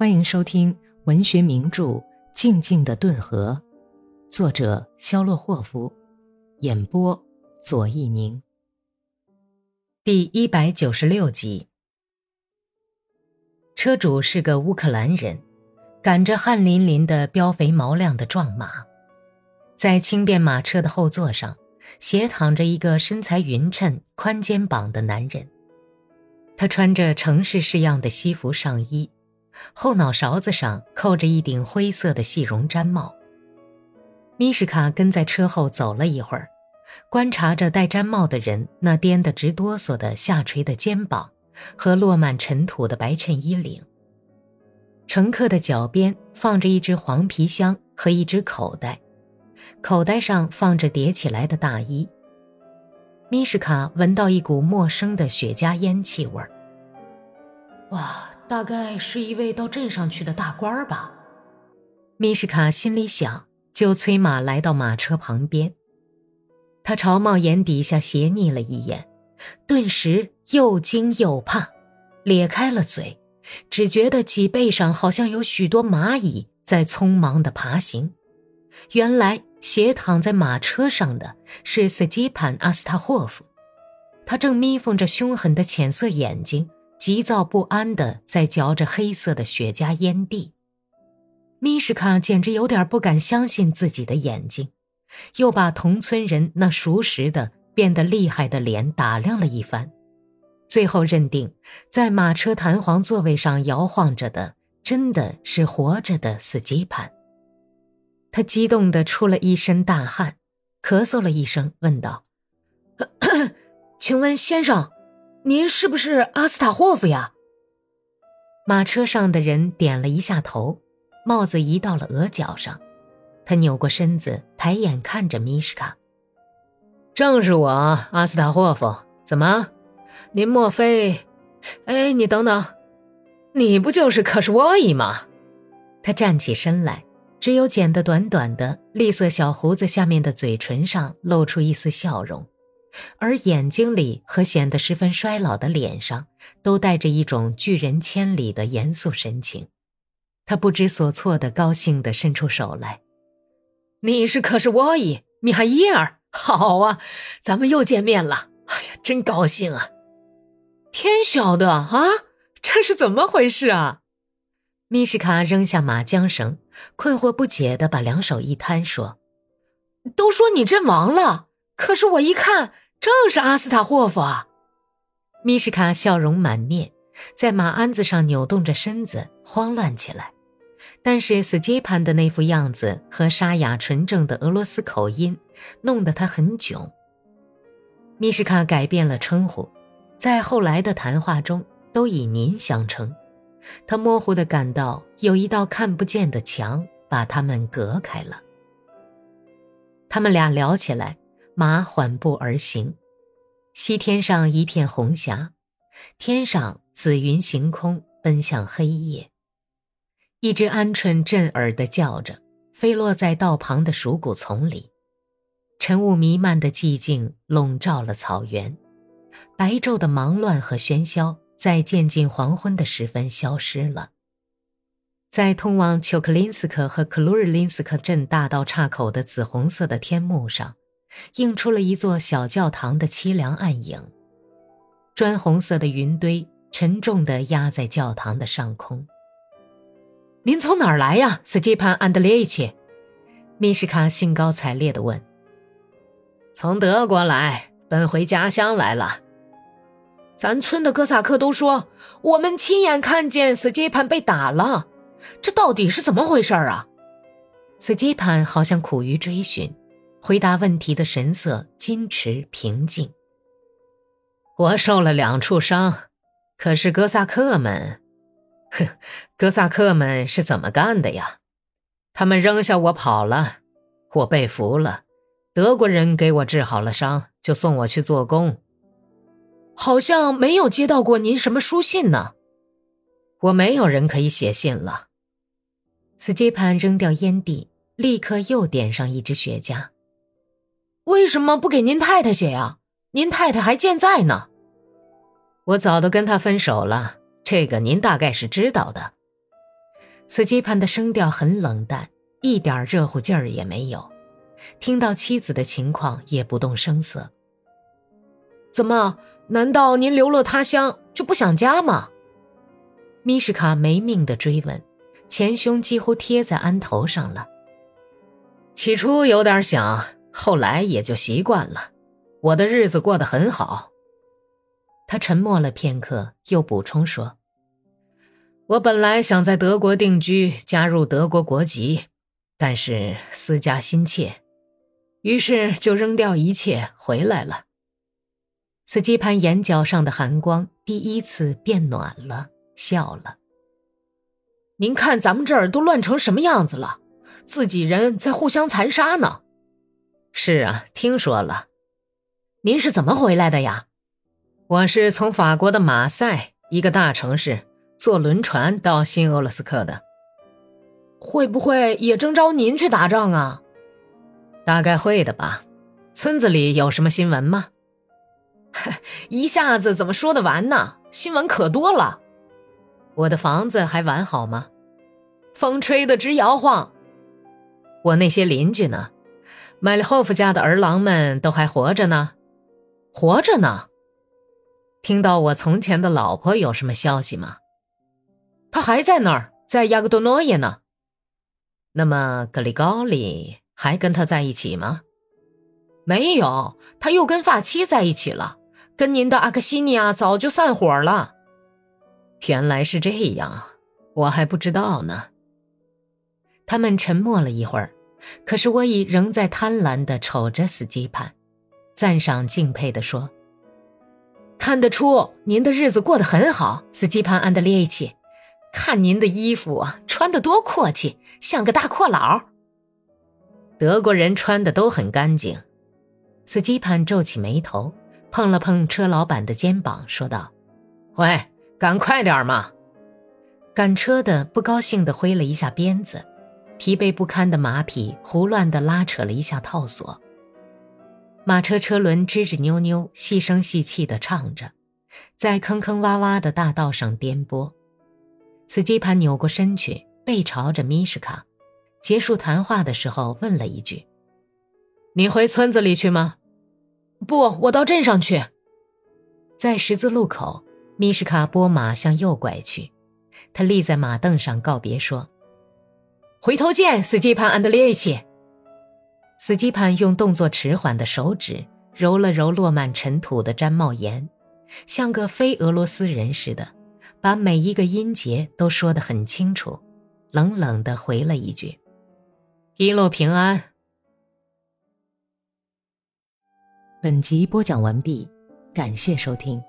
欢迎收听文学名著《静静的顿河》，作者肖洛霍夫，演播左一宁。第一百九十六集。车主是个乌克兰人，赶着汗淋淋的膘肥毛亮的壮马，在轻便马车的后座上，斜躺着一个身材匀称、宽肩膀的男人。他穿着城市式样的西服上衣。后脑勺子上扣着一顶灰色的细绒毡帽。米什卡跟在车后走了一会儿，观察着戴毡帽的人那颠得直哆嗦的下垂的肩膀和落满尘土的白衬衣领。乘客的脚边放着一只黄皮箱和一只口袋，口袋上放着叠起来的大衣。米什卡闻到一股陌生的雪茄烟气味儿。哇！大概是一位到镇上去的大官儿吧，米什卡心里想，就催马来到马车旁边。他朝帽檐底下斜睨了一眼，顿时又惊又怕，咧开了嘴，只觉得脊背上好像有许多蚂蚁在匆忙地爬行。原来斜躺在马车上的是斯基潘·阿斯塔霍夫，他正眯缝着凶狠的浅色眼睛。急躁不安地在嚼着黑色的雪茄烟蒂，米什卡简直有点不敢相信自己的眼睛，又把同村人那熟识的、变得厉害的脸打量了一番，最后认定，在马车弹簧座位上摇晃着的，真的是活着的斯基潘。他激动地出了一身大汗，咳嗽了一声，问道：“ 请问先生？”您是不是阿斯塔霍夫呀？马车上的人点了一下头，帽子移到了额角上。他扭过身子，抬眼看着米什卡：“正是我，阿斯塔霍夫。怎么？您莫非……哎，你等等，你不就是可是沃伊吗？”他站起身来，只有剪得短短的栗色小胡子下面的嘴唇上露出一丝笑容。而眼睛里和显得十分衰老的脸上，都带着一种拒人千里的严肃神情。他不知所措的高兴地伸出手来：“你是可是沃伊米哈伊尔？好啊，咱们又见面了！哎呀，真高兴啊！天晓得啊，这是怎么回事啊？”米什卡扔下马缰绳，困惑不解地把两手一摊，说：“都说你阵亡了，可是我一看……”正是阿斯塔霍夫啊！米什卡笑容满面，在马鞍子上扭动着身子，慌乱起来。但是斯基潘的那副样子和沙哑纯正的俄罗斯口音，弄得他很囧。米什卡改变了称呼，在后来的谈话中都以您相称。他模糊地感到有一道看不见的墙把他们隔开了。他们俩聊起来。马缓步而行，西天上一片红霞，天上紫云行空，奔向黑夜。一只鹌鹑震耳地叫着，飞落在道旁的鼠谷丛里。晨雾弥漫的寂静笼罩了草原，白昼的忙乱和喧嚣在渐近黄昏的时分消失了。在通往丘克林斯克和克鲁日林斯克镇大道岔口的紫红色的天幕上。映出了一座小教堂的凄凉暗影，砖红色的云堆沉重地压在教堂的上空。您从哪儿来呀，斯基潘·安德烈奇？米什卡兴高采烈地问。从德国来，奔回家乡来了。咱村的哥萨克都说，我们亲眼看见斯基潘被打了，这到底是怎么回事啊？斯基潘好像苦于追寻。回答问题的神色矜持平静。我受了两处伤，可是哥萨克们，哼，哥萨克们是怎么干的呀？他们扔下我跑了，我被俘了。德国人给我治好了伤，就送我去做工。好像没有接到过您什么书信呢。我没有人可以写信了。斯基潘扔掉烟蒂，立刻又点上一支雪茄。为什么不给您太太写呀？您太太还健在呢。我早都跟他分手了，这个您大概是知道的。斯基潘的声调很冷淡，一点热乎劲儿也没有。听到妻子的情况，也不动声色。怎么？难道您流落他乡就不想家吗？米什卡没命的追问，前胸几乎贴在鞍头上了。起初有点想，后来也就习惯了。我的日子过得很好。他沉默了片刻，又补充说：“我本来想在德国定居，加入德国国籍，但是思家心切，于是就扔掉一切回来了。”斯基潘眼角上的寒光第一次变暖了，笑了。您看咱们这儿都乱成什么样子了，自己人在互相残杀呢。是啊，听说了。您是怎么回来的呀？我是从法国的马赛一个大城市坐轮船到新俄罗斯克的。会不会也征召您去打仗啊？大概会的吧。村子里有什么新闻吗？一下子怎么说得完呢？新闻可多了。我的房子还完好吗？风吹得直摇晃。我那些邻居呢？麦利霍夫家的儿郎们都还活着呢？活着呢。听到我从前的老婆有什么消息吗？她还在那儿，在亚格多诺耶呢。那么格里高里还跟他在一起吗？没有，他又跟发妻在一起了。跟您的阿克西尼亚早就散伙了，原来是这样，我还不知道呢。他们沉默了一会儿，可是我已仍在贪婪地瞅着斯基潘，赞赏敬佩地说：“看得出您的日子过得很好，斯基潘安德烈奇。看您的衣服啊，穿得多阔气，像个大阔佬。德国人穿的都很干净。”斯基潘皱起眉头。碰了碰车老板的肩膀，说道：“喂，赶快点嘛！”赶车的不高兴地挥了一下鞭子，疲惫不堪的马匹胡乱地拉扯了一下套索。马车车轮吱吱扭扭、细声细气地唱着，在坑坑洼洼的大道上颠簸。司机盘扭过身去，背朝着米什卡，结束谈话的时候问了一句：“你回村子里去吗？”不，我到镇上去。在十字路口，米什卡拨马向右拐去。他立在马凳上告别说：“回头见，斯基潘安德烈奇。”斯基潘用动作迟缓的手指揉了揉落满尘土的毡帽檐，像个非俄罗斯人似的，把每一个音节都说得很清楚，冷冷地回了一句：“一路平安。”本集播讲完毕，感谢收听。